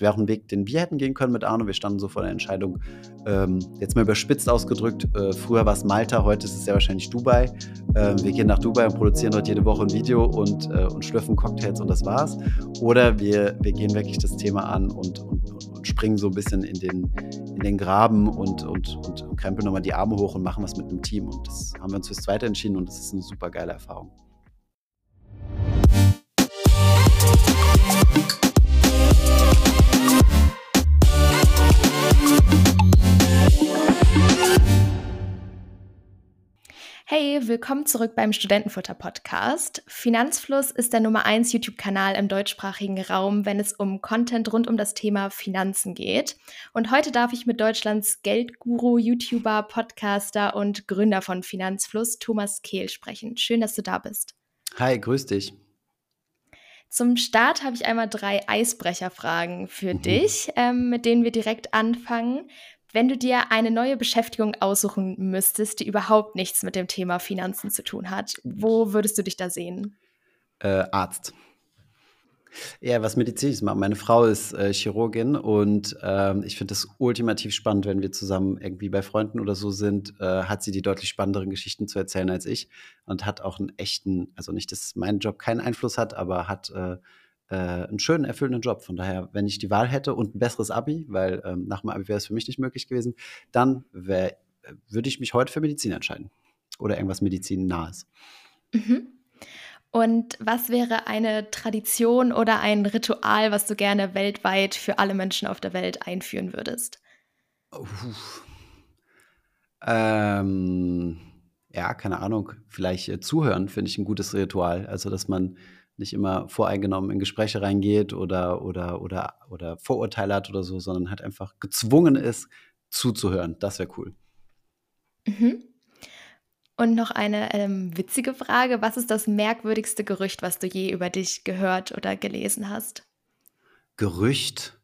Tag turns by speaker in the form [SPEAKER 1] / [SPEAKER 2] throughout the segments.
[SPEAKER 1] Das wäre auch ein Weg, den wir hätten gehen können mit Arno. Wir standen so vor der Entscheidung, ähm, jetzt mal überspitzt ausgedrückt, äh, früher war es Malta, heute ist es ja wahrscheinlich Dubai. Ähm, wir gehen nach Dubai und produzieren dort jede Woche ein Video und, äh, und schlürfen Cocktails und das war's. Oder wir, wir gehen wirklich das Thema an und, und, und springen so ein bisschen in den, in den Graben und, und, und, und krempeln nochmal die Arme hoch und machen was mit einem Team. Und das haben wir uns fürs Zweite entschieden und das ist eine super geile Erfahrung.
[SPEAKER 2] Hey, willkommen zurück beim Studentenfutter Podcast. Finanzfluss ist der Nummer 1 YouTube-Kanal im deutschsprachigen Raum, wenn es um Content rund um das Thema Finanzen geht. Und heute darf ich mit Deutschlands Geldguru, YouTuber, Podcaster und Gründer von Finanzfluss, Thomas Kehl, sprechen. Schön, dass du da bist.
[SPEAKER 1] Hi, grüß dich.
[SPEAKER 2] Zum Start habe ich einmal drei Eisbrecherfragen für mhm. dich, ähm, mit denen wir direkt anfangen. Wenn du dir eine neue Beschäftigung aussuchen müsstest, die überhaupt nichts mit dem Thema Finanzen zu tun hat, wo würdest du dich da sehen?
[SPEAKER 1] Äh, Arzt. Ja, was Medizinisches machen. Meine Frau ist äh, Chirurgin und ähm, ich finde das ultimativ spannend, wenn wir zusammen irgendwie bei Freunden oder so sind, äh, hat sie die deutlich spannenderen Geschichten zu erzählen als ich und hat auch einen echten, also nicht, dass mein Job keinen Einfluss hat, aber hat äh, einen schönen, erfüllenden Job. Von daher, wenn ich die Wahl hätte und ein besseres Abi, weil ähm, nach dem Abi wäre es für mich nicht möglich gewesen, dann äh, würde ich mich heute für Medizin entscheiden. Oder irgendwas medizinnahes.
[SPEAKER 2] Mhm. Und was wäre eine Tradition oder ein Ritual, was du gerne weltweit für alle Menschen auf der Welt einführen würdest?
[SPEAKER 1] Ähm, ja, keine Ahnung. Vielleicht äh, zuhören finde ich ein gutes Ritual. Also, dass man nicht immer voreingenommen in Gespräche reingeht oder, oder, oder, oder Vorurteile hat oder so, sondern halt einfach gezwungen ist, zuzuhören. Das wäre cool.
[SPEAKER 2] Mhm. Und noch eine ähm, witzige Frage. Was ist das merkwürdigste Gerücht, was du je über dich gehört oder gelesen hast?
[SPEAKER 1] Gerücht?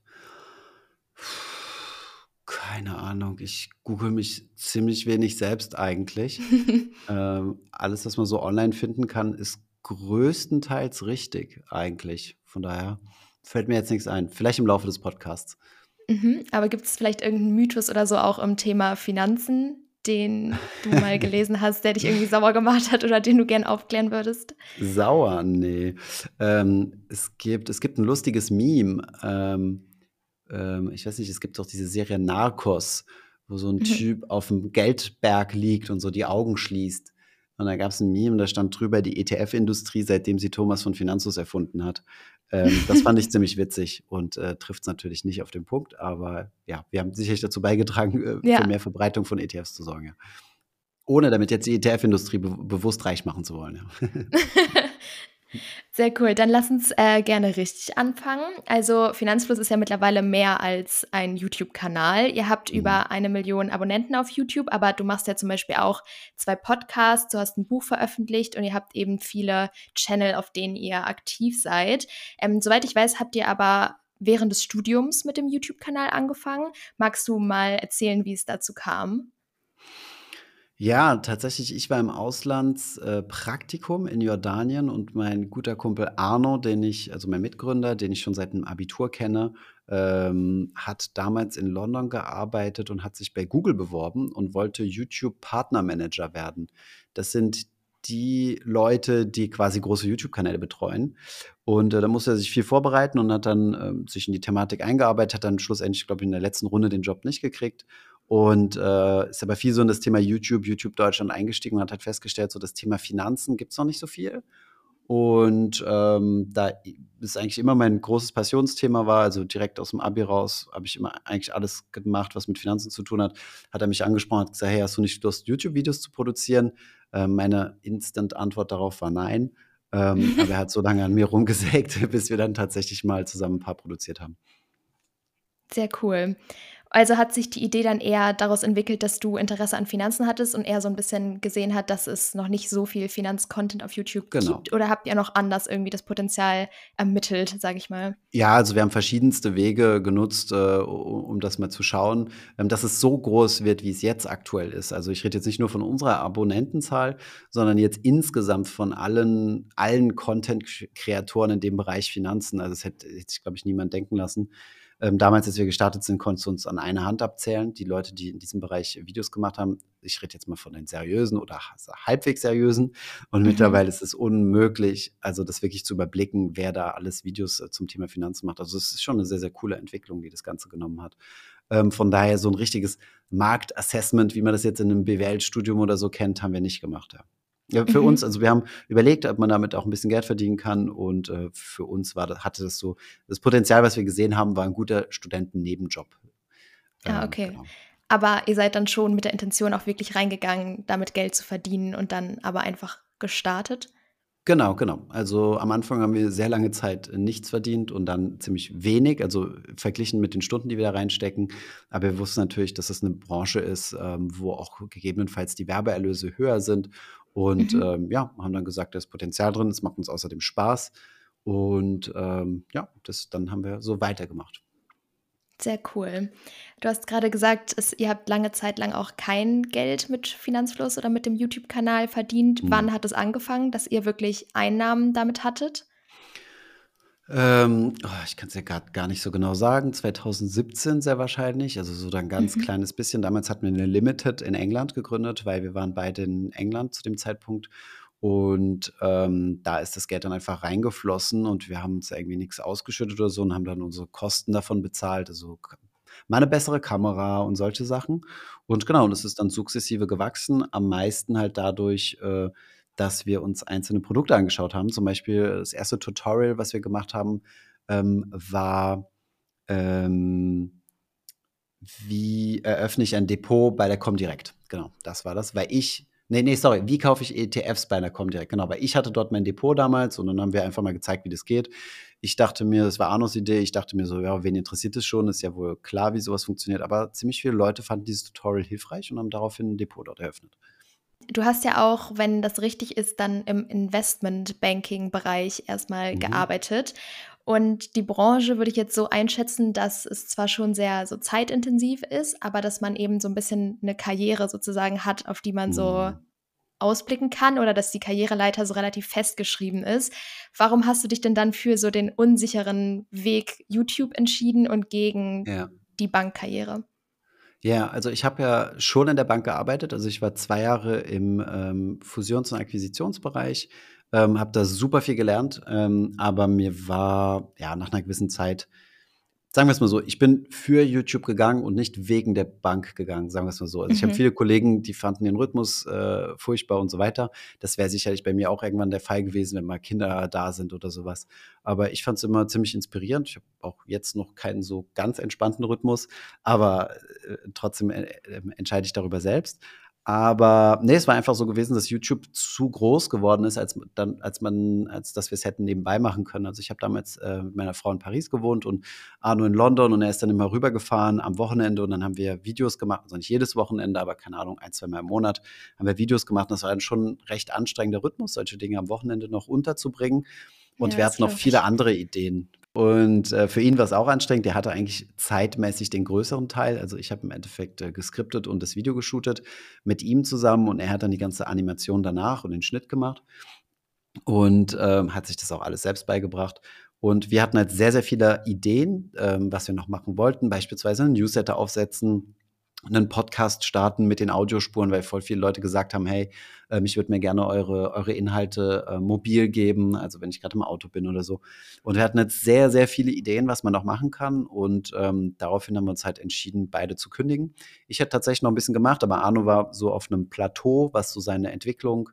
[SPEAKER 1] Keine Ahnung. Ich google mich ziemlich wenig selbst eigentlich. ähm, alles, was man so online finden kann, ist größtenteils richtig eigentlich. Von daher fällt mir jetzt nichts ein. Vielleicht im Laufe des Podcasts.
[SPEAKER 2] Mhm, aber gibt es vielleicht irgendeinen Mythos oder so auch im Thema Finanzen, den du mal gelesen hast, der dich irgendwie sauer gemacht hat oder den du gern aufklären würdest?
[SPEAKER 1] Sauer? Nee. Ähm, es, gibt, es gibt ein lustiges Meme. Ähm, ähm, ich weiß nicht, es gibt doch diese Serie Narcos, wo so ein mhm. Typ auf dem Geldberg liegt und so die Augen schließt. Und da gab es ein Meme, da stand drüber die ETF-Industrie, seitdem sie Thomas von Finanzus erfunden hat. Ähm, das fand ich ziemlich witzig und äh, trifft es natürlich nicht auf den Punkt, aber ja, wir haben sicherlich dazu beigetragen, äh, ja. für mehr Verbreitung von ETFs zu sorgen. Ja. Ohne damit jetzt die ETF-Industrie be bewusst reich machen zu wollen. Ja.
[SPEAKER 2] Sehr cool. Dann lass uns äh, gerne richtig anfangen. Also Finanzfluss ist ja mittlerweile mehr als ein YouTube-Kanal. Ihr habt mhm. über eine Million Abonnenten auf YouTube, aber du machst ja zum Beispiel auch zwei Podcasts, du hast ein Buch veröffentlicht und ihr habt eben viele Channel, auf denen ihr aktiv seid. Ähm, soweit ich weiß, habt ihr aber während des Studiums mit dem YouTube-Kanal angefangen. Magst du mal erzählen, wie es dazu kam?
[SPEAKER 1] Ja, tatsächlich, ich war im Auslandspraktikum äh, in Jordanien und mein guter Kumpel Arno, den ich, also mein Mitgründer, den ich schon seit dem Abitur kenne, ähm, hat damals in London gearbeitet und hat sich bei Google beworben und wollte YouTube Partnermanager werden. Das sind die Leute, die quasi große YouTube-Kanäle betreuen. Und äh, da musste er sich viel vorbereiten und hat dann äh, sich in die Thematik eingearbeitet, hat dann schlussendlich, glaube ich, in der letzten Runde den Job nicht gekriegt und äh, ist aber viel so in das Thema YouTube, YouTube Deutschland eingestiegen und hat halt festgestellt, so das Thema Finanzen gibt es noch nicht so viel. Und ähm, da ist eigentlich immer mein großes Passionsthema war, also direkt aus dem Abi raus, habe ich immer eigentlich alles gemacht, was mit Finanzen zu tun hat. Hat er mich angesprochen, hat gesagt, hey, hast du nicht Lust, YouTube-Videos zu produzieren? Ähm, meine Instant-Antwort darauf war nein. Ähm, aber er hat so lange an mir rumgesägt, bis wir dann tatsächlich mal zusammen ein paar produziert haben.
[SPEAKER 2] Sehr cool. Also hat sich die Idee dann eher daraus entwickelt, dass du Interesse an Finanzen hattest und eher so ein bisschen gesehen hat, dass es noch nicht so viel Finanzcontent auf YouTube genau. gibt? Oder habt ihr noch anders irgendwie das Potenzial ermittelt, sage ich mal?
[SPEAKER 1] Ja, also wir haben verschiedenste Wege genutzt, äh, um das mal zu schauen, ähm, dass es so groß wird, wie es jetzt aktuell ist. Also ich rede jetzt nicht nur von unserer Abonnentenzahl, sondern jetzt insgesamt von allen, allen Content-Kreatoren in dem Bereich Finanzen. Also das hätte, hätte sich, glaube ich, niemand denken lassen Ähm, damals, als wir gestartet sind, konntest du uns an einer Hand abzählen. Die Leute, die in diesem Bereich Videos gemacht haben, ich rede jetzt mal von den seriösen oder halbwegs seriösen. Und mhm. mittlerweile ist es unmöglich, also das wirklich zu überblicken, wer da alles Videos äh, zum Thema Finanzen macht. Also es ist schon eine sehr, sehr coole Entwicklung, die das Ganze genommen hat. Ähm, von daher so ein richtiges Marktassessment, wie man das jetzt in einem BWL-Studium oder so kennt, haben wir nicht gemacht. Ja. Ja, für mhm. uns, also wir haben überlegt, ob man damit auch ein bisschen Geld verdienen kann und äh, für uns war, hatte das so, das Potenzial, was wir gesehen haben, war ein guter Studentennebenjob.
[SPEAKER 2] Ah, ähm, okay. Genau. Aber ihr seid dann schon mit der Intention auch wirklich reingegangen, damit Geld zu verdienen und dann aber einfach gestartet?
[SPEAKER 1] Genau, genau. Also am Anfang haben wir sehr lange Zeit nichts verdient und dann ziemlich wenig, also verglichen mit den Stunden, die wir da reinstecken. Aber wir wussten natürlich, dass es eine Branche ist, ähm, wo auch gegebenenfalls die Werbeerlöse höher sind. Und mhm. ähm, ja, haben dann gesagt, da ist Potenzial drin, es macht uns außerdem Spaß. Und ähm, ja, das, dann haben wir so weitergemacht.
[SPEAKER 2] Sehr cool. Du hast gerade gesagt, es, ihr habt lange Zeit lang auch kein Geld mit Finanzfluss oder mit dem YouTube-Kanal verdient. Mhm. Wann hat es angefangen, dass ihr wirklich Einnahmen damit hattet?
[SPEAKER 1] Ähm, oh, ich kann es ja gar, gar nicht so genau sagen. 2017 sehr wahrscheinlich. Also so ein ganz mhm. kleines bisschen. Damals hatten wir eine Limited in England gegründet, weil wir waren beide in England zu dem Zeitpunkt. Und ähm, da ist das Geld dann einfach reingeflossen und wir haben uns irgendwie nichts ausgeschüttet oder so und haben dann unsere Kosten davon bezahlt. Also mal eine bessere Kamera und solche Sachen. Und genau, und es ist dann sukzessive gewachsen. Am meisten halt dadurch, äh, dass wir uns einzelne Produkte angeschaut haben. Zum Beispiel das erste Tutorial, was wir gemacht haben, ähm, war, ähm, wie eröffne ich ein Depot bei der Comdirect. Genau, das war das, weil ich Nee, nee, sorry. Wie kaufe ich ETFs bei einer Comdirect? Genau, weil ich hatte dort mein Depot damals und dann haben wir einfach mal gezeigt, wie das geht. Ich dachte mir, das war Arnos Idee, ich dachte mir so, ja, wen interessiert es schon? Ist ja wohl klar, wie sowas funktioniert. Aber ziemlich viele Leute fanden dieses Tutorial hilfreich und haben daraufhin ein Depot dort eröffnet.
[SPEAKER 2] Du hast ja auch, wenn das richtig ist, dann im Investment-Banking-Bereich erstmal mhm. gearbeitet. Und die Branche würde ich jetzt so einschätzen, dass es zwar schon sehr so zeitintensiv ist, aber dass man eben so ein bisschen eine Karriere sozusagen hat, auf die man so mhm. ausblicken kann oder dass die Karriereleiter so relativ festgeschrieben ist. Warum hast du dich denn dann für so den unsicheren Weg YouTube entschieden und gegen ja. die Bankkarriere?
[SPEAKER 1] Ja, also ich habe ja schon in der Bank gearbeitet. Also ich war zwei Jahre im ähm, Fusions- und Akquisitionsbereich ähm, habe da super viel gelernt, ähm, aber mir war ja nach einer gewissen Zeit, sagen wir es mal so, ich bin für YouTube gegangen und nicht wegen der Bank gegangen, sagen wir es mal so. Also mhm. ich habe viele Kollegen, die fanden den Rhythmus äh, furchtbar und so weiter. Das wäre sicherlich bei mir auch irgendwann der Fall gewesen, wenn mal Kinder da sind oder sowas. Aber ich fand es immer ziemlich inspirierend. Ich habe auch jetzt noch keinen so ganz entspannten Rhythmus, aber äh, trotzdem äh, äh entscheide ich darüber selbst. Aber nee, es war einfach so gewesen, dass YouTube zu groß geworden ist, als dann, als man, als dass wir es hätten nebenbei machen können. Also ich habe damals äh, mit meiner Frau in Paris gewohnt und Arno in London und er ist dann immer rübergefahren am Wochenende und dann haben wir Videos gemacht, also nicht jedes Wochenende, aber keine Ahnung, ein, zwei Mal im Monat haben wir Videos gemacht. Das war dann schon ein recht anstrengender Rhythmus, solche Dinge am Wochenende noch unterzubringen. Und ja, wir hatten noch viele andere Ideen. Und äh, für ihn war es auch anstrengend. Der hatte eigentlich zeitmäßig den größeren Teil. Also ich habe im Endeffekt äh, geskriptet und das Video geshootet mit ihm zusammen und er hat dann die ganze Animation danach und den Schnitt gemacht und ähm, hat sich das auch alles selbst beigebracht. Und wir hatten halt sehr, sehr viele Ideen, ähm, was wir noch machen wollten. Beispielsweise einen Newsletter aufsetzen, einen Podcast starten mit den Audiospuren, weil voll viele Leute gesagt haben, hey, ähm, ich würde mir gerne eure, eure Inhalte äh, mobil geben, also wenn ich gerade im Auto bin oder so. Und wir hatten jetzt sehr, sehr viele Ideen, was man noch machen kann. Und ähm, daraufhin haben wir uns halt entschieden, beide zu kündigen. Ich hätte tatsächlich noch ein bisschen gemacht, aber Arno war so auf einem Plateau, was so seine Entwicklung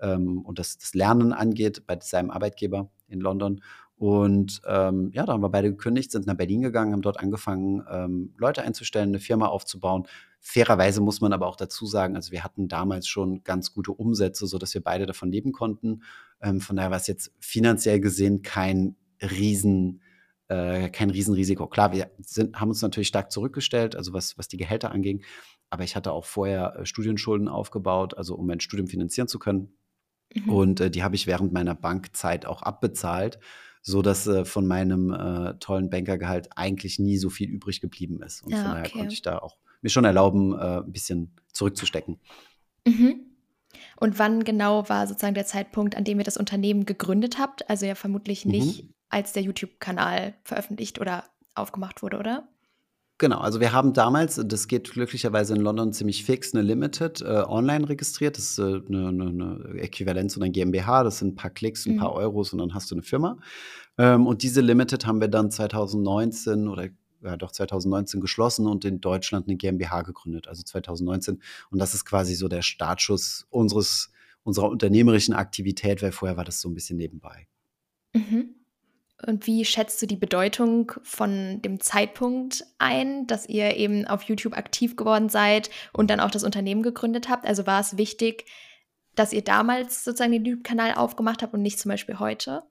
[SPEAKER 1] ähm, und das, das Lernen angeht bei seinem Arbeitgeber in London. Und ähm, ja, da haben wir beide gekündigt, sind nach Berlin gegangen, haben dort angefangen, ähm, Leute einzustellen, eine Firma aufzubauen. Fairerweise muss man aber auch dazu sagen, also wir hatten damals schon ganz gute Umsätze, sodass wir beide davon leben konnten. Ähm, von daher war es jetzt finanziell gesehen kein Riesen, äh, kein Riesenrisiko. Klar, wir sind, haben uns natürlich stark zurückgestellt, also was, was die Gehälter anging. Aber ich hatte auch vorher äh, Studienschulden aufgebaut, also um mein Studium finanzieren zu können. Mhm. Und äh, die habe ich während meiner Bankzeit auch abbezahlt so dass äh, von meinem äh, tollen Bankergehalt eigentlich nie so viel übrig geblieben ist. Und ja, von daher okay. konnte ich da auch mir schon erlauben, äh, ein bisschen zurückzustecken.
[SPEAKER 2] Mhm. Und wann genau war sozusagen der Zeitpunkt, an dem ihr das Unternehmen gegründet habt? Also ja vermutlich nicht, mhm. als der YouTube-Kanal veröffentlicht oder aufgemacht wurde, oder?
[SPEAKER 1] Genau, also wir haben damals, das geht glücklicherweise in London ziemlich fix, 'ne Limited, äh, online registriert. Das ist, äh, 'ne 'ne 'ne Äquivalent zu 'ner GmbH. Das sind 'n paar Klicks, 'n paar
[SPEAKER 2] Mhm.
[SPEAKER 1] Euros und dann hast du 'ne Firma. Ähm, und diese Limited haben wir dann 2019 oder ja doch 2019 geschlossen und in Deutschland 'ne GmbH gegründet, also 2019. Und das ist quasi so der Startschuss unseres unserer unternehmerischen Aktivität, weil vorher war das so 'n bisschen nebenbei.
[SPEAKER 2] Mhm. Und wie schätzt du die Bedeutung von dem Zeitpunkt ein, dass ihr eben auf YouTube aktiv geworden seid und dann auch das Unternehmen gegründet habt? Also, war es wichtig, dass ihr damals sozusagen den YouTube-Kanal aufgemacht habt und nicht zum Beispiel heute?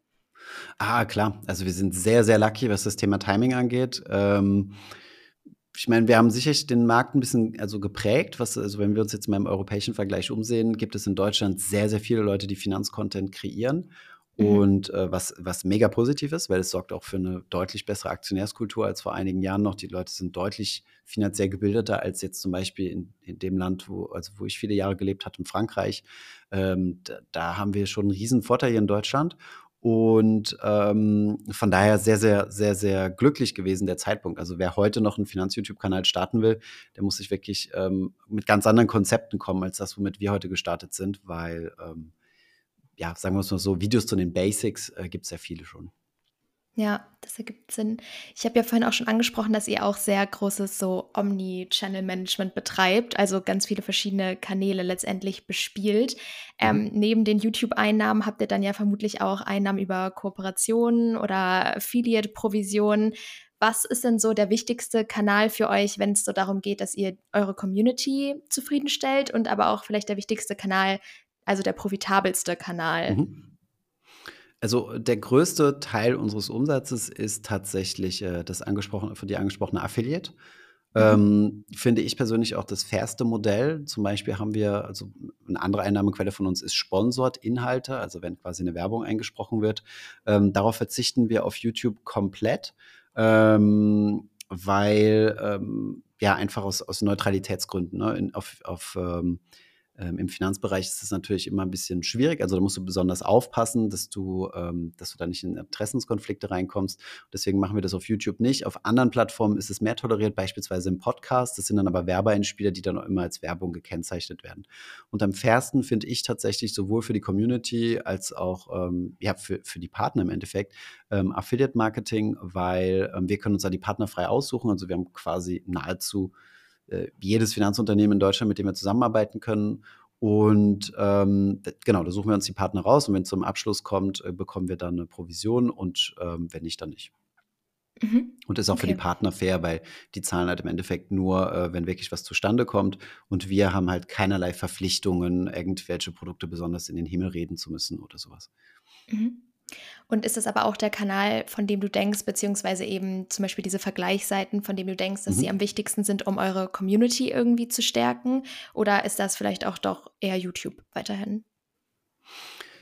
[SPEAKER 1] Ah, klar. Also, wir sind sehr, sehr lucky, was das Thema Timing angeht. Ähm, ich meine, wir haben sicherlich den Markt 'n bisschen, also, geprägt, was also, wenn wir uns jetzt mal im europäischen Vergleich umsehen, gibt es in Deutschland sehr, sehr viele Leute, die Finanzcontent kreieren. Und, äh, was was mega positiv ist, weil es sorgt auch für 'ne deutlich bessere Aktionärskultur als vor einigen Jahren noch. Die Leute sind deutlich finanziell gebildeter als jetzt zum Beispiel in in dem Land, wo also, wo ich viele Jahre gelebt hatte, in Frankreich. Ähm, d da haben wir schon 'n Riesenvorteil hier in Deutschland und, ähm, von daher sehr, sehr, sehr, sehr glücklich gewesen, der Zeitpunkt. Also, wer heute noch 'n Finanz-YouTube-Kanal starten will, der muss sich wirklich, ähm, mit ganz anderen Konzepten kommen als das, womit wir heute gestartet sind, weil, ähm, ja, sagen wir's mal so, Videos zu den Basics, äh, gibt's sehr viele schon.
[SPEAKER 2] Ja, das ergibt Sinn. Ich habe ja vorhin auch schon angesprochen, dass ihr auch sehr großes so Omni-Channel-Management betreibt, also ganz viele verschiedene Kanäle letztendlich bespielt. Ähm,
[SPEAKER 1] Mhm.
[SPEAKER 2] neben den YouTube-Einnahmen habt ihr dann ja vermutlich auch Einnahmen über Kooperationen oder Affiliate-Provisionen. Was ist denn so der wichtigste Kanal für euch, wenn's so darum geht, dass ihr eure Community zufriedenstellt und aber auch vielleicht der wichtigste Kanal, also der profitabelste Kanal?
[SPEAKER 1] Mhm. Also, der größte Teil unseres Umsatzes ist tatsächlich, äh, das angesprochene von dir angesprochene Affiliate.
[SPEAKER 2] Mhm.
[SPEAKER 1] Ähm, finde ich persönlich auch das fairste Modell. Zum Beispiel haben wir also 'ne andere Einnahmequelle von uns ist Sponsored Inhalte, also wenn quasi 'ne Werbung eingesprochen wird. Ähm, darauf verzichten wir auf YouTube komplett, ähm, weil, ähm, ja, einfach aus aus Neutralitätsgründen, ne? In auf auf, ähm im Finanzbereich ist es natürlich immer 'n bisschen schwierig. Also, da musst du besonders aufpassen, dass du ähm, dass du da nicht in Interessenskonflikte reinkommst. Deswegen machen wir das auf YouTube nicht. Auf anderen Plattformen ist es mehr toleriert, beispielsweise im Podcast. Das sind dann aber Werbeeinspieler, die dann auch immer als Werbung gekennzeichnet werden. Und am fairsten finde ich tatsächlich sowohl für die Community als auch, ähm, ja, für für die Partner im Endeffekt, ähm, Affiliate-Marketing, weil, ähm, wir können uns da die Partner frei aussuchen. Also, wir haben quasi nahezu, äh, jedes Finanzunternehmen in Deutschland, mit dem wir zusammenarbeiten können. Und, ähm, genau, da suchen wir uns die Partner raus und wenn's zum Abschluss kommt, äh, bekommen wir dann 'ne Provision und, ähm, wenn nicht, dann nicht.
[SPEAKER 2] Mhm.
[SPEAKER 1] Und ist auch für die
[SPEAKER 2] Okay.
[SPEAKER 1] Partner fair, weil die zahlen halt im Endeffekt nur, äh, wenn wirklich was zustande kommt. Und wir haben halt keinerlei Verpflichtungen, irgendwelche Produkte besonders in den Himmel reden zu müssen oder so was.
[SPEAKER 2] Mhm. Und ist das aber auch der Kanal, von dem du denkst beziehungsweise eben zum Beispiel diese Vergleichsseiten, von denen du denkst, dass sie am
[SPEAKER 1] Mhm.
[SPEAKER 2] wichtigsten sind, um eure Community irgendwie zu stärken? Oder ist das vielleicht auch doch eher YouTube weiterhin?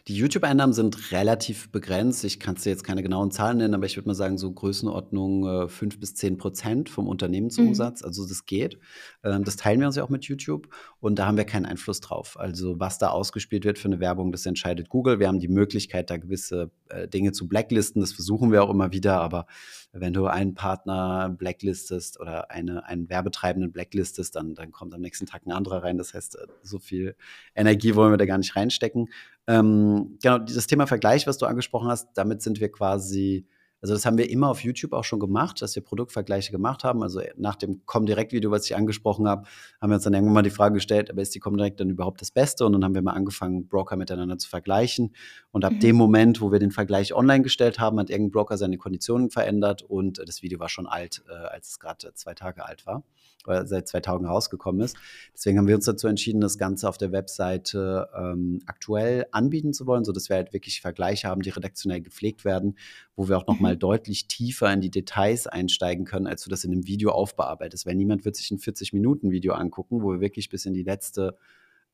[SPEAKER 1] Die YouTube-Einnahmen sind relativ begrenzt. Ich kann's dir jetzt keine genauen Zahlen nennen, aber ich würde mal sagen, so Größenordnung, äh, 5 bis 10 % vom
[SPEAKER 2] Mhm.
[SPEAKER 1] Unternehmensumsatz. Also, das geht. Ähm, das teilen wir uns ja auch mit YouTube und da haben wir keinen Einfluss drauf. Also, was da ausgespielt wird für 'ne Werbung, das entscheidet Google. Wir haben die Möglichkeit, da gewisse, äh, Dinge zu blacklisten. Das versuchen wir auch immer wieder, aber wenn du einen Partner blacklistest oder eine einen Werbetreibenden blacklistest, dann dann kommt am nächsten Tag 'n anderer rein. Das heißt, äh, so viel Energie wollen wir da gar nicht reinstecken. Ähm, genau, dieses Thema Vergleich, was du angesprochen hast, damit sind wir quasi also, das haben wir immer auf YouTube auch schon gemacht, dass wir Produktvergleiche gemacht haben. Also, nach dem Comdirect-Video, was ich angesprochen habe, haben wir uns dann irgendwann mal die Frage gestellt: „Aber ist die Comdirect denn überhaupt das Beste?“ Und dann haben wir mal angefangen, Broker miteinander zu vergleichen. Und ab dem
[SPEAKER 2] Mhm.
[SPEAKER 1] Moment, wo wir den Vergleich online gestellt haben, hat irgend 'n Broker seine Konditionen verändert und, äh, das Video war schon alt, äh, als es äh, 2 Tage alt war oder seit 2 Tagen rausgekommen ist. Deswegen haben wir uns dazu entschieden, das Ganze auf der Webseite, ähm, aktuell anbieten zu wollen, sodass wir halt wirklich Vergleiche haben, die redaktionell gepflegt werden, wo wir auch noch mal
[SPEAKER 2] Mhm.
[SPEAKER 1] deutlich tiefer in die Details einsteigen können, als du das in 'nem Video aufbearbeitest. Weil niemand wird sich 'n 40 Minuten-Video angucken, wo wir wirklich bis in die letzte,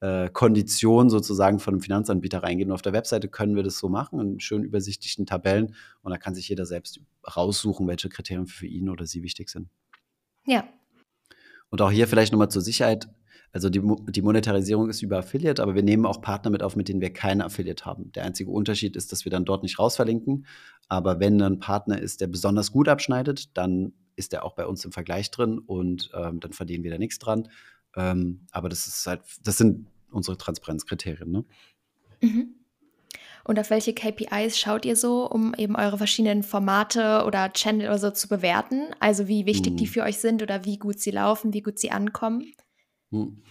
[SPEAKER 1] äh, Kondition sozusagen von 'nem Finanzanbieter reingehen. Und auf der Webseite können wir das so machen in schön übersichtlichen Tabellen und da kann sich jeder selbst raussuchen, welche Kriterien für ihn oder sie wichtig sind.
[SPEAKER 2] Ja.
[SPEAKER 1] Und auch hier vielleicht noch mal zur Sicherheit Also die, die Monetarisierung ist über Affiliate, aber wir nehmen auch Partner mit auf, mit denen wir keine Affiliate haben. Der einzige Unterschied ist, dass wir dann dort nicht rausverlinken. Aber wenn ein Partner ist, der besonders gut abschneidet, dann ist er auch bei uns im Vergleich drin und ähm, dann verdienen wir da nichts dran. Ähm, aber das ist halt, das sind unsere Transparenzkriterien. Ne?
[SPEAKER 2] Mhm. Und auf welche KPIs schaut ihr so, um eben eure verschiedenen Formate oder Channel oder so zu bewerten? Also wie wichtig mhm. die für euch sind oder wie gut sie laufen, wie gut sie ankommen?
[SPEAKER 1] Mhm.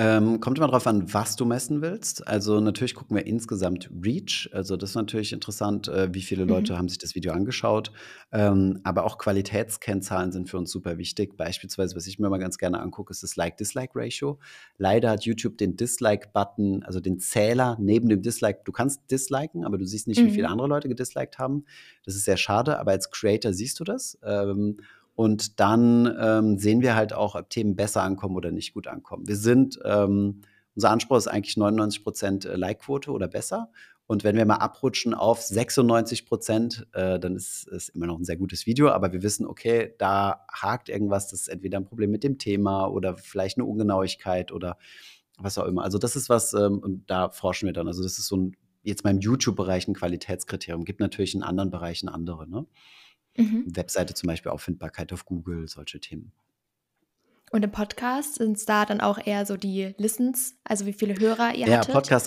[SPEAKER 1] Ähm, kommt immer darauf an, was du messen willst. Also natürlich gucken wir insgesamt Reach. Also das ist natürlich interessant, äh, wie viele Leute mhm. haben sich das Video angeschaut. Ähm, aber auch Qualitätskennzahlen sind für uns super wichtig. Beispielsweise, was ich mir mal ganz gerne angucke, ist das Like-Dislike-Ratio. Leider hat YouTube den Dislike-Button, also den Zähler neben dem Dislike. Du kannst disliken, aber du siehst nicht, mhm. wie viele mhm. andere Leute gedisliked haben. Das ist sehr schade, aber als Creator siehst du das. Ähm, und dann ähm, sehen wir halt auch, ob Themen besser ankommen oder nicht gut ankommen. Wir sind, ähm, unser Anspruch ist eigentlich 99 Prozent äh, Like-Quote oder besser. Und wenn wir mal abrutschen auf 96 Prozent, äh, dann ist es immer noch ein sehr gutes Video. Aber wir wissen, okay, da hakt irgendwas. Das ist entweder ein Problem mit dem Thema oder vielleicht eine Ungenauigkeit oder was auch immer. Also das ist was, ähm, und da forschen wir dann. Also das ist so ein, jetzt mal im YouTube-Bereich ein Qualitätskriterium. Gibt natürlich in anderen Bereichen andere. Ne? Mhm. Webseite zum Beispiel Auffindbarkeit auf Google, solche Themen.
[SPEAKER 2] Und im Podcast sind es da dann auch eher so die Listens, also wie viele Hörer ihr
[SPEAKER 1] ja,
[SPEAKER 2] hattet?
[SPEAKER 1] Podcast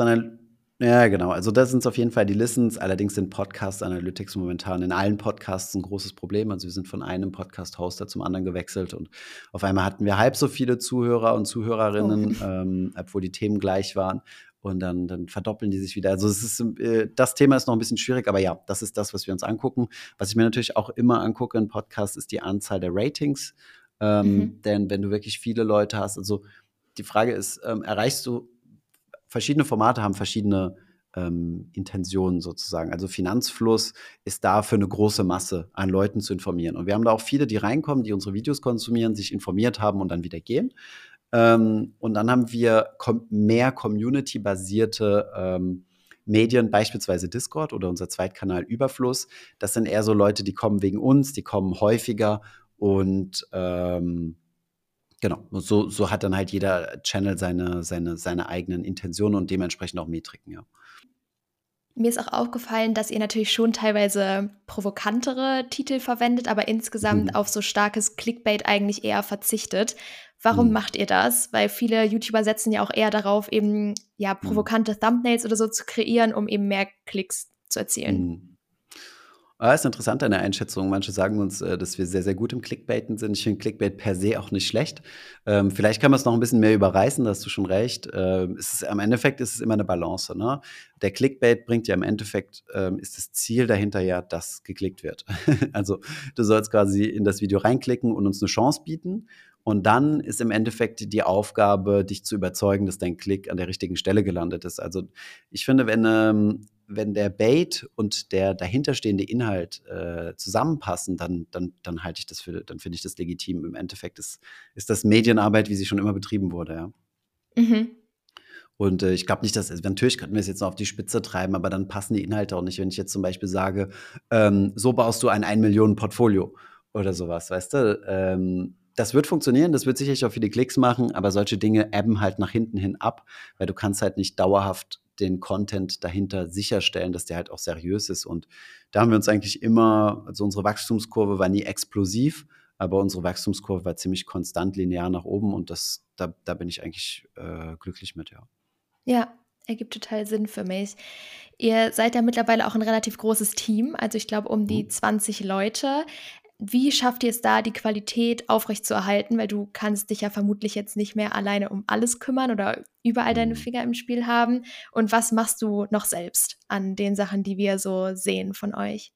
[SPEAKER 1] ja, genau. Also das sind auf jeden Fall die Listens. Allerdings sind Podcast Analytics momentan in allen Podcasts ein großes Problem. Also wir sind von einem Podcast-Hoster zum anderen gewechselt und auf einmal hatten wir halb so viele Zuhörer und Zuhörerinnen, oh. ähm, obwohl die Themen gleich waren und dann, dann verdoppeln die sich wieder. Also es ist, äh, das Thema ist noch ein bisschen schwierig, aber ja, das ist das, was wir uns angucken. Was ich mir natürlich auch immer angucke in Podcasts, ist die Anzahl der Ratings. Ähm, mhm. Denn wenn du wirklich viele Leute hast, also die Frage ist, ähm, erreichst du, verschiedene Formate haben verschiedene ähm, Intentionen sozusagen. Also Finanzfluss ist da für eine große Masse an Leuten zu informieren. Und wir haben da auch viele, die reinkommen, die unsere Videos konsumieren, sich informiert haben und dann wieder gehen. Ähm, und dann haben wir com mehr community-basierte ähm, Medien, beispielsweise Discord oder unser Zweitkanal Überfluss. Das sind eher so Leute, die kommen wegen uns, die kommen häufiger und ähm, genau, so, so hat dann halt jeder Channel seine, seine, seine eigenen Intentionen und dementsprechend auch Metriken, ja.
[SPEAKER 2] Mir ist auch aufgefallen, dass ihr natürlich schon teilweise provokantere Titel verwendet, aber insgesamt mhm. auf so starkes Clickbait eigentlich eher verzichtet. Warum mhm. macht ihr das? Weil viele YouTuber setzen ja auch eher darauf, eben ja mhm. provokante. Thumbnails oder so zu kreieren, um eben mehr Klicks zu erzielen. Mhm.
[SPEAKER 1] Ah, ist interessant, deine Einschätzung. Manche sagen uns, äh, dass wir sehr, sehr gut im Clickbaiten sind. Ich finde Clickbait per se auch nicht schlecht. Ähm, vielleicht kann man es noch ein bisschen mehr überreißen, da hast du schon recht. Ähm, es ist, am Endeffekt ist es immer eine Balance. Ne? Der Clickbait bringt ja im Endeffekt, ähm, ist das Ziel dahinter ja, dass geklickt wird. also du sollst quasi in das Video reinklicken und uns eine Chance bieten. Und dann ist im Endeffekt die Aufgabe, dich zu überzeugen, dass dein Klick an der richtigen Stelle gelandet ist. Also ich finde, wenn, ähm, wenn der Bait und der dahinterstehende Inhalt äh, zusammenpassen, dann, dann, dann halte ich das für, dann finde ich das legitim. Im Endeffekt ist, ist das Medienarbeit, wie sie schon immer betrieben wurde, ja. Mhm. Und äh, ich glaube nicht, dass, also natürlich könnten wir es jetzt noch auf die Spitze treiben, aber dann passen die Inhalte auch nicht. Wenn ich jetzt zum Beispiel sage, ähm, so baust du ein 1 Millionen Portfolio oder sowas, weißt du? Ähm, das wird funktionieren, das wird sicherlich auch viele Klicks machen, aber solche Dinge ebben halt nach hinten hin ab, weil du kannst halt nicht dauerhaft den Content dahinter sicherstellen, dass der halt auch seriös ist. Und da haben wir uns eigentlich immer, also unsere Wachstumskurve war nie explosiv, aber unsere Wachstumskurve war ziemlich konstant linear nach oben und das, da, da bin ich eigentlich äh, glücklich mit, ja.
[SPEAKER 2] Ja, ergibt total Sinn für mich. Ihr seid ja mittlerweile auch ein relativ großes Team, also ich glaube um die 20 mhm. Leute. Wie schafft ihr es da, die Qualität aufrechtzuerhalten? Weil du kannst dich ja vermutlich jetzt nicht mehr alleine um alles kümmern oder überall deine mhm. Finger im Spiel haben. Und was machst du noch selbst an den Sachen, die wir so sehen von euch?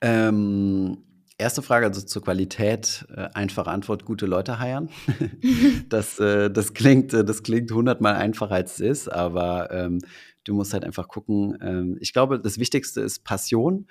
[SPEAKER 1] Ähm, erste Frage, also zur Qualität. Äh, einfache Antwort, gute Leute heiern. das, äh, das, klingt, äh, das klingt hundertmal einfacher, als es ist, aber ähm, du musst halt einfach gucken. Ähm, ich glaube, das Wichtigste ist Passion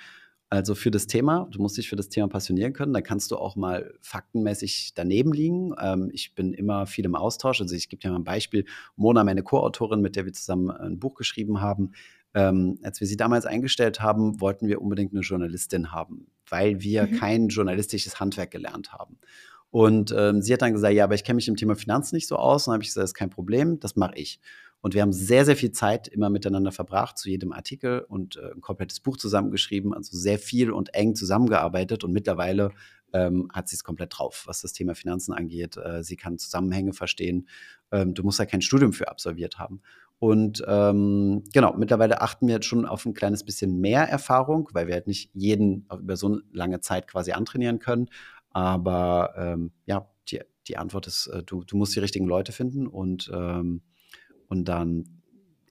[SPEAKER 1] also für das Thema. Du musst dich für das Thema passionieren können. Da kannst du auch mal faktenmäßig daneben liegen. Ähm, ich bin immer viel im Austausch. Also ich gebe dir mal ein Beispiel. Mona, meine Co-Autorin, mit der wir zusammen ein Buch geschrieben haben. Ähm, als wir sie damals eingestellt haben, wollten wir unbedingt eine Journalistin haben, weil wir mhm. kein journalistisches Handwerk gelernt haben. Und ähm, sie hat dann gesagt, ja, aber ich kenne mich im Thema Finanzen nicht so aus. Und dann habe ich gesagt, das ist kein Problem, das mache ich. Und wir haben sehr, sehr viel Zeit immer miteinander verbracht zu jedem Artikel und äh, ein komplettes Buch zusammengeschrieben, also sehr viel und eng zusammengearbeitet. Und mittlerweile ähm, hat sie es komplett drauf, was das Thema Finanzen angeht. Äh, sie kann Zusammenhänge verstehen. Ähm, du musst da kein Studium für absolviert haben. Und ähm, genau, mittlerweile achten wir jetzt schon auf ein kleines bisschen mehr Erfahrung, weil wir halt nicht jeden über so eine lange Zeit quasi antrainieren können. Aber ähm, ja, die, die Antwort ist, äh, du, du musst die richtigen Leute finden und, ähm, und dann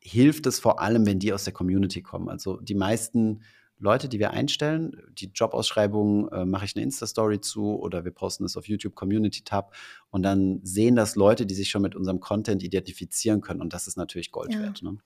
[SPEAKER 1] hilft es vor allem, wenn die aus der Community kommen. Also die meisten Leute, die wir einstellen. Die Jobausschreibung äh, mache ich eine Insta-Story zu oder wir posten es auf YouTube Community Tab und dann sehen das Leute, die sich schon mit unserem Content identifizieren können und das ist natürlich Gold
[SPEAKER 2] ja.
[SPEAKER 1] wert. Ne?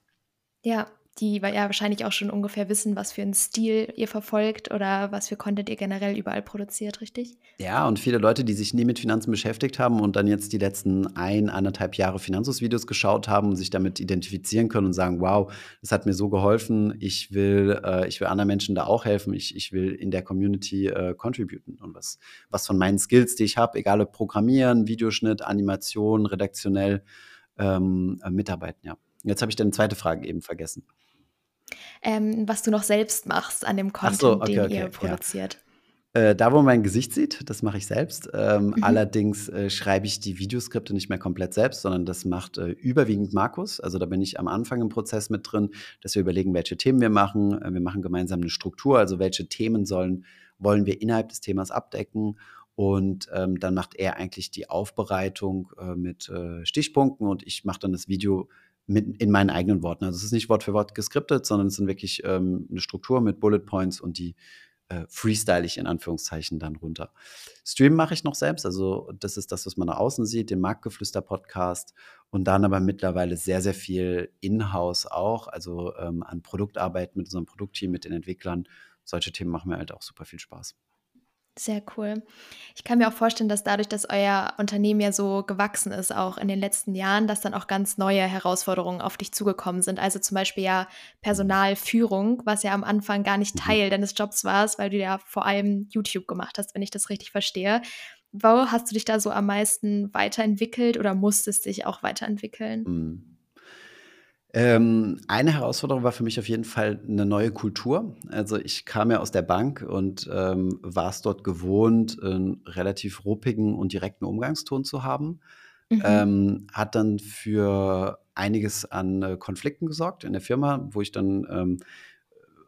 [SPEAKER 2] Ja, die ja wahrscheinlich auch schon ungefähr wissen, was für einen Stil ihr verfolgt oder was für Content ihr generell überall produziert, richtig?
[SPEAKER 1] Ja, und viele Leute, die sich nie mit Finanzen beschäftigt haben und dann jetzt die letzten ein, anderthalb Jahre Finanzus-Videos geschaut haben und sich damit identifizieren können und sagen, wow, das hat mir so geholfen, ich will, äh, ich will anderen Menschen da auch helfen, ich, ich will in der Community äh, contributen und was, was von meinen Skills, die ich habe, egal ob Programmieren, Videoschnitt, Animation, redaktionell, ähm, äh, mitarbeiten, ja. Jetzt habe ich deine zweite Frage eben vergessen
[SPEAKER 2] ähm, was du noch selbst machst an dem Content, so, okay, den okay, ihr produziert.
[SPEAKER 1] Ja. Äh, da, wo mein Gesicht sieht, das mache ich selbst. Ähm, mhm. Allerdings äh, schreibe ich die Videoskripte nicht mehr komplett selbst, sondern das macht äh, überwiegend Markus. Also da bin ich am Anfang im Prozess mit drin, dass wir überlegen, welche Themen wir machen. Äh, wir machen gemeinsam eine Struktur, also welche Themen sollen, wollen wir innerhalb des Themas abdecken. Und ähm, dann macht er eigentlich die Aufbereitung äh, mit Stichpunkten und ich mache dann das Video mit, in meinen eigenen Worten. Also es ist nicht Wort für Wort geskriptet, sondern es sind wirklich ähm, eine Struktur mit Bullet Points und die äh, freestyle ich in Anführungszeichen dann runter. Stream mache ich noch selbst, also das ist das, was man nach außen sieht, den Marktgeflüster-Podcast und dann aber mittlerweile sehr, sehr viel in-house auch, also ähm, an Produktarbeit mit unserem Produktteam, mit den Entwicklern. Solche Themen machen mir halt auch super viel Spaß.
[SPEAKER 2] Sehr cool. Ich kann mir auch vorstellen, dass dadurch, dass euer Unternehmen ja so gewachsen ist, auch in den letzten Jahren, dass dann auch ganz neue Herausforderungen auf dich zugekommen sind. Also zum Beispiel ja Personalführung, was ja am Anfang gar nicht mhm. Teil deines Jobs war, weil du ja vor allem YouTube gemacht hast, wenn ich das richtig verstehe. Wo hast du dich da so am meisten weiterentwickelt oder musstest dich auch weiterentwickeln?
[SPEAKER 1] Mhm. Ähm, eine Herausforderung war für mich auf jeden Fall eine neue Kultur. Also ich kam ja aus der Bank und ähm, war es dort gewohnt, einen relativ ruppigen und direkten Umgangston zu haben. Mhm. Ähm, hat dann für einiges an äh, Konflikten gesorgt in der Firma, wo ich dann, ähm,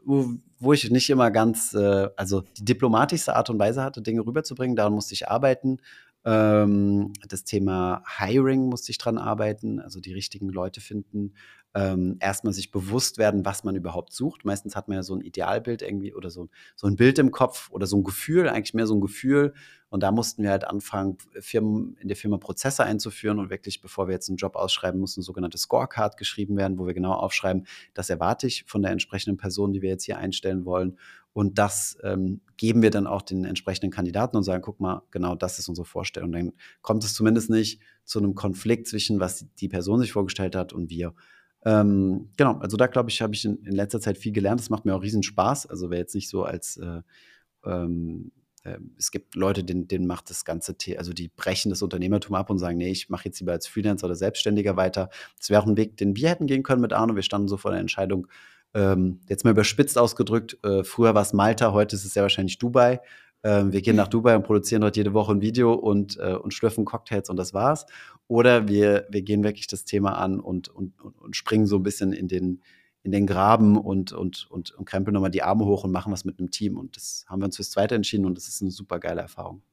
[SPEAKER 1] wo, wo, ich nicht immer ganz, äh, also die diplomatischste Art und Weise hatte, Dinge rüberzubringen. Daran musste ich arbeiten. Ähm, das Thema Hiring musste ich dran arbeiten, also die richtigen Leute finden ähm, erstmal sich bewusst werden, was man überhaupt sucht. Meistens hat man ja so ein Idealbild irgendwie oder so, so ein Bild im Kopf oder so ein Gefühl, eigentlich mehr so ein Gefühl. Und da mussten wir halt anfangen, Firmen, in der Firma Prozesse einzuführen und wirklich, bevor wir jetzt einen Job ausschreiben, muss eine sogenannte Scorecard geschrieben werden, wo wir genau aufschreiben, das erwarte ich von der entsprechenden Person, die wir jetzt hier einstellen wollen. Und das ähm, geben wir dann auch den entsprechenden Kandidaten und sagen, guck mal, genau das ist unsere Vorstellung. Dann kommt es zumindest nicht zu einem Konflikt zwischen, was die Person sich vorgestellt hat und wir. Ähm, genau, also da glaube ich, habe ich in, in, letzter Zeit viel gelernt. Das macht mir auch riesen Spaß. Also wäre jetzt nicht so als äh, ähm, äh, es gibt Leute, denen, denen macht das ganze, The also die brechen das Unternehmertum ab und sagen, nee, ich mache jetzt lieber als Freelancer oder Selbstständiger weiter. Das wäre auch ein Weg, den wir hätten gehen können mit Arno. Wir standen so vor der Entscheidung, ähm, jetzt mal überspitzt ausgedrückt, äh, früher war es Malta, heute ist es sehr wahrscheinlich Dubai. Ähm, wir gehen nach Dubai und produzieren dort jede Woche ein Video und, äh, und schlürfen Cocktails und das war's. Oder wir, wir gehen wirklich das Thema an und, und, und springen so ein bisschen in den, in den Graben und, und, und, und krempeln nochmal die Arme hoch und machen was mit einem Team. Und das haben wir uns fürs Zweite entschieden und das ist eine super geile Erfahrung.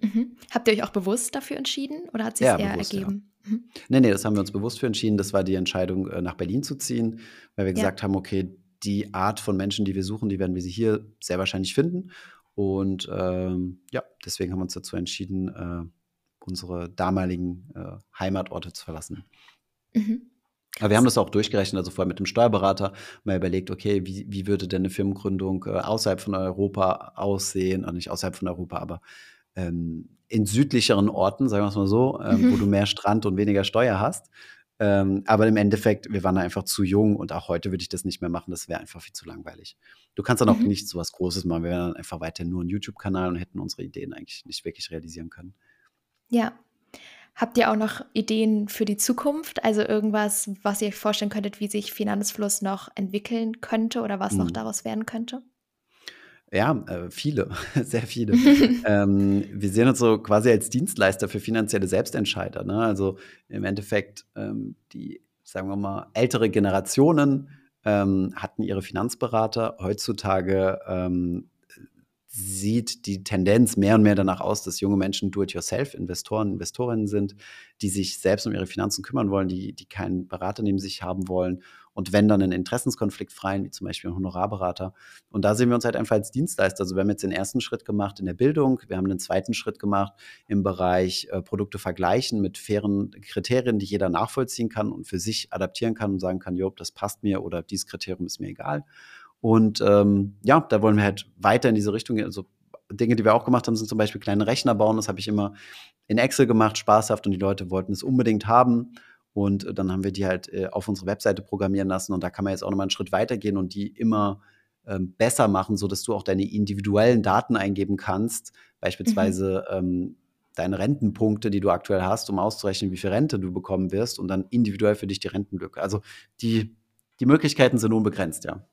[SPEAKER 2] Mhm. Habt ihr euch auch bewusst dafür entschieden oder hat sich ja, eher bewusst, ergeben?
[SPEAKER 1] Ja. Mhm. Nee, nee, das haben wir uns bewusst für entschieden. Das war die Entscheidung, äh, nach Berlin zu ziehen, weil wir ja. gesagt haben, okay, die Art von Menschen, die wir suchen, die werden wir sie hier sehr wahrscheinlich finden. Und ähm, ja, deswegen haben wir uns dazu entschieden, äh, unsere damaligen äh, Heimatorte zu verlassen. Mhm. Aber wir haben das auch durchgerechnet, also vorher mit dem Steuerberater mal überlegt, okay, wie, wie würde denn eine Firmengründung äh, außerhalb von Europa aussehen? Also nicht außerhalb von Europa, aber ähm, in südlicheren Orten, sagen wir es mal so, ähm, mhm. wo du mehr Strand und weniger Steuer hast. Ähm, aber im Endeffekt, wir waren da einfach zu jung und auch heute würde ich das nicht mehr machen. Das wäre einfach viel zu langweilig. Du kannst dann auch mhm. nicht so was Großes machen. Wir wären dann einfach weiter nur ein YouTube-Kanal und hätten unsere Ideen eigentlich nicht wirklich realisieren können.
[SPEAKER 2] Ja. Habt ihr auch noch Ideen für die Zukunft? Also irgendwas, was ihr euch vorstellen könntet, wie sich Finanzfluss noch entwickeln könnte oder was noch
[SPEAKER 1] Mhm.
[SPEAKER 2] daraus werden könnte?
[SPEAKER 1] Ja, äh, viele, sehr viele. Ähm, wir sehen uns so quasi als Dienstleister für finanzielle Selbstentscheider, ne? Also, im Endeffekt, ähm, die, sagen wir mal, ältere Generationen, ähm, hatten ihre Finanzberater. Heutzutage, ähm, äh, sieht die Tendenz mehr und mehr danach aus, dass junge Menschen Do-it-yourself-Investoren, Investorinnen sind, die sich selbst um ihre Finanzen kümmern wollen, die die keinen Berater neben sich haben wollen und wenn dann 'nen Interessenskonflikt freien, wie zum Beispiel 'n Honorarberater. Und da sehen wir uns halt einfach als Dienstleister. Also, wir haben jetzt den ersten Schritt gemacht in der Bildung. Wir haben 'nen zweiten Schritt gemacht im Bereich, äh, Produkte vergleichen mit fairen Kriterien, die jeder nachvollziehen kann und für sich adaptieren kann und sagen kann: „Jo, das passt mir“ oder „Dieses Kriterium ist mir egal.“ Und, ähm, ja, da wollen wir halt weiter in diese Richtung gehen. Also, Dinge, die wir auch gemacht haben, sind zum Beispiel kleine Rechner bauen. Das habe ich immer in Excel gemacht, spaßhaft und die Leute wollten es unbedingt haben. Und dann haben wir die halt, äh, auf unsere Webseite programmieren lassen und da kann man jetzt auch noch mal 'n Schritt weitergehen und die immer, ähm, besser machen, sodass du auch deine individuellen Daten eingeben kannst,
[SPEAKER 2] Mhm.
[SPEAKER 1] beispielsweise, ähm, deine Rentenpunkte, die du aktuell hast, um auszurechnen, wie viel Rente du bekommen wirst und dann individuell für dich die Rentenlücke. Also, die die Möglichkeiten sind unbegrenzt, ja.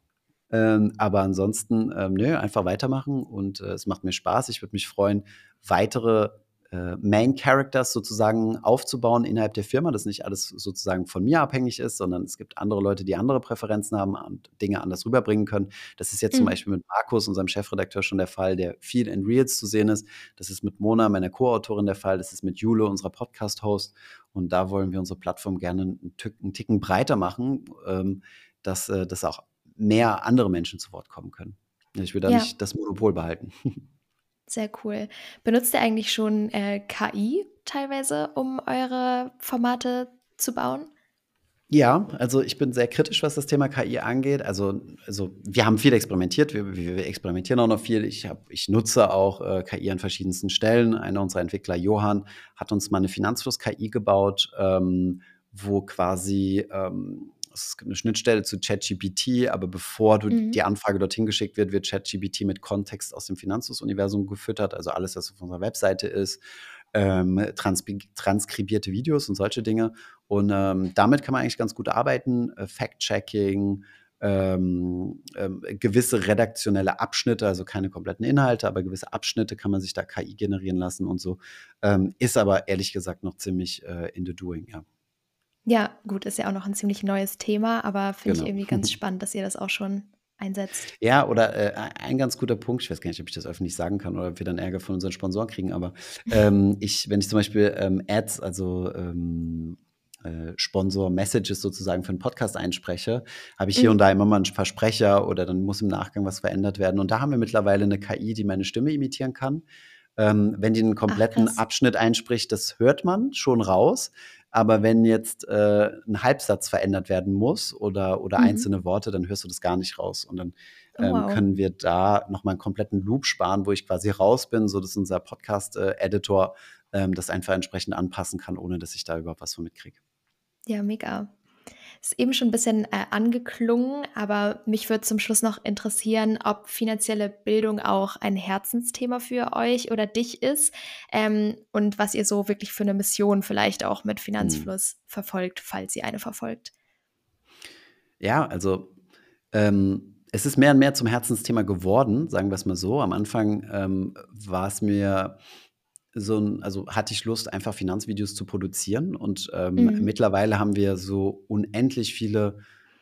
[SPEAKER 1] Ähm, aber ansonsten, ähm, ne, einfach weitermachen und, äh, es macht mir Spaß. Ich würde mich freuen, weitere, äh, Main Characters sozusagen aufzubauen innerhalb der Firma, dass nicht alles sozusagen von mir abhängig ist, sondern es gibt andere Leute, die andere Präferenzen haben und Dinge anders rüberbringen können. Das ist jetzt zum
[SPEAKER 2] Mhm.
[SPEAKER 1] Beispiel mit Markus, unserem Chefredakteur, schon der Fall, der viel in Reels zu sehen ist. Das ist mit Mona, meiner Co-Autorin, der Fall. Das ist mit Jule, unserer Podcast-Host. Und da wollen wir unsere Plattform gerne 'n Tück 'n Ticken breiter machen, ähm, dass, äh dass auch mehr andere Menschen zu Wort kommen können. Ich will da
[SPEAKER 2] Ja.
[SPEAKER 1] nicht das Monopol behalten.
[SPEAKER 2] Sehr cool. Benutzt ihr eigentlich schon, äh, KI teilweise, um eure Formate zu bauen?
[SPEAKER 1] Ja, also, ich bin sehr kritisch, was das Thema KI angeht. Also also, wir haben viel experimentiert. Wir wir experimentieren auch noch viel. Ich habe ich nutze auch, äh, KI an verschiedensten Stellen. Einer unserer Entwickler, Johann, hat uns mal 'ne Finanzfluss-KI gebaut, ähm, wo quasi, ähm es gibt 'ne Schnittstelle zu ChatGPT, aber bevor du die
[SPEAKER 2] Mhm.
[SPEAKER 1] Anfrage dorthin geschickt wird, wird ChatGPT mit Kontext aus dem Finanzfluss-Universum gefüttert, also, alles, was auf unserer Webseite ist, ähm, transkribierte Videos und solche Dinge. Und, ähm, damit kann man eigentlich ganz gut arbeiten, äh, Fact-Checking, ähm, ähm, gewisse redaktionelle Abschnitte, also, keine kompletten Inhalte, aber gewisse Abschnitte kann man sich da KI generieren lassen und so. Ähm, ist aber ehrlich gesagt noch ziemlich, äh, in the doing, ja.
[SPEAKER 2] Ja, gut, ist ja auch noch 'n ziemlich neues Thema, aber finde ich
[SPEAKER 1] Genau.
[SPEAKER 2] irgendwie ganz spannend, dass ihr das auch schon einsetzt.
[SPEAKER 1] Ja, oder, äh, ei ein ganz guter Punkt, ich weiß gar nicht, ob ich das öffentlich sagen kann oder ob wir dann Ärger von unseren Sponsoren kriegen, aber, ähm, ich wenn ich zum Beispiel, ähm, Ads, also, ähm, äh, Sponsor-Messages sozusagen für 'n Podcast einspreche, habe ich hier und
[SPEAKER 2] Mhm.
[SPEAKER 1] da immer mal 'n Versprecher oder dann muss im Nachgang was verändert werden. Und da haben wir mittlerweile 'ne KI, die meine Stimme imitieren kann. Ähm, wenn die 'nen
[SPEAKER 2] Ach,
[SPEAKER 1] kompletten
[SPEAKER 2] krass.
[SPEAKER 1] Abschnitt einspricht, das hört man schon raus. Aber wenn jetzt, äh, 'n Halbsatz verändert werden muss oder oder
[SPEAKER 2] Mhm.
[SPEAKER 1] einzelne Worte, dann hörst du das gar nicht raus. Und dann,
[SPEAKER 2] Oh,
[SPEAKER 1] ähm,
[SPEAKER 2] wow.
[SPEAKER 1] können wir da noch mal 'n kompletten Loop sparen, wo ich quasi raus bin, sodass unser Podcast äh, Editor, ähm, das einfach entsprechend anpassen kann, ohne dass ich da überhaupt was von mitkriege.
[SPEAKER 2] Ja, mega. Ist eben schon 'n bisschen, äh, angeklungen, aber mich würde zum Schluss noch interessieren, ob finanzielle Bildung auch ein Herzensthema für euch oder dich ist, ähm, und was ihr so wirklich für 'ne Mission vielleicht auch mit
[SPEAKER 1] Mhm.
[SPEAKER 2] Finanzfluss verfolgt, falls ihr eine verfolgt.
[SPEAKER 1] Ja, also, ähm, es ist mehr und mehr zum Herzensthema geworden, sagen wir's mal so. Am Anfang, ähm, war's mir so 'n also, hatte ich Lust, einfach Finanzvideos zu produzieren und, ähm,
[SPEAKER 2] Mhm.
[SPEAKER 1] mittlerweile haben wir so unendlich viele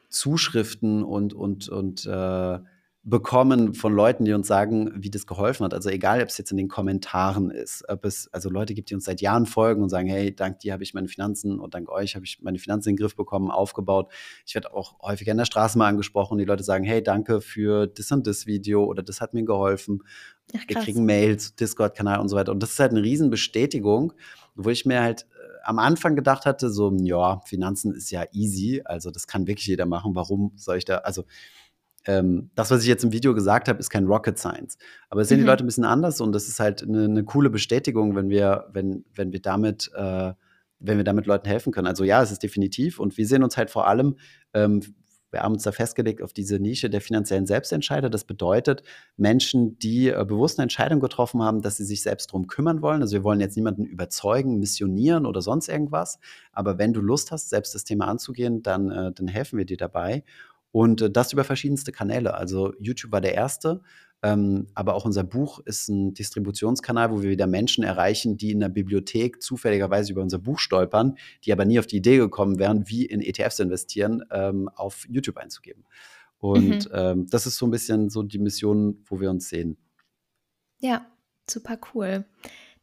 [SPEAKER 1] Zuschriften und und und, äh, bekommen von Leuten, die uns sagen, wie das geholfen hat. Also, egal, ob's jetzt in den Kommentaren ist, ob es also, Leute gibt, die uns seit Jahren folgen und sagen: „Hey, dank dir habe ich meine Finanzen und dank euch habe ich meine Finanzen in 'n Griff bekommen, aufgebaut.“ Ich werde auch häufiger in der Straße mal angesprochen. Die Leute sagen: „Hey, danke für das und das Video“ oder „Das hat mir geholfen.“
[SPEAKER 2] Ach,
[SPEAKER 1] Wir kriegen Mails, Discord-Kanal und so weiter. Und das ist halt 'ne Riesenbestätigung, wo ich mir halt, äh, am Anfang gedacht hatte, so: „Ja, Finanzen ist ja easy. Also, das kann wirklich jeder machen. Warum soll ich da“ also, ähm, das, was ich jetzt im Video gesagt habe, ist kein Rocket Science. Aber das sehen die Leute 'n
[SPEAKER 2] Mhm.
[SPEAKER 1] bisschen anders und das ist halt 'ne 'ne coole Bestätigung, wenn wir wenn wenn wir damit äh, wenn wir damit Leuten helfen können. Also, ja, es ist definitiv und wir sehen uns halt vor allem, ähm, wir haben uns da festgelegt auf diese Nische der finanziellen Selbstentscheider. Das bedeutet Menschen, die äh, bewusst eine Entscheidung getroffen haben, dass sie sich selbst darum kümmern wollen. Also wir wollen jetzt niemanden überzeugen, missionieren oder sonst irgendwas. Aber wenn du Lust hast, selbst das Thema anzugehen, dann, äh, dann helfen wir dir dabei. Und äh, das über verschiedenste Kanäle. Also YouTube war der erste. Ähm, aber auch unser Buch ist ein Distributionskanal, wo wir wieder Menschen erreichen, die in der Bibliothek zufälligerweise über unser Buch stolpern, die aber nie auf die Idee gekommen wären, wie in ETFs investieren, ähm, auf YouTube einzugeben. Und mhm. ähm, das ist so ein bisschen so die Mission, wo wir uns sehen.
[SPEAKER 2] Ja, super cool.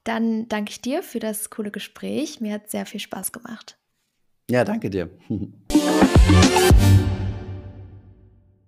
[SPEAKER 2] Dann danke ich dir für das coole Gespräch. Mir hat sehr viel Spaß gemacht.
[SPEAKER 1] Ja, danke dir.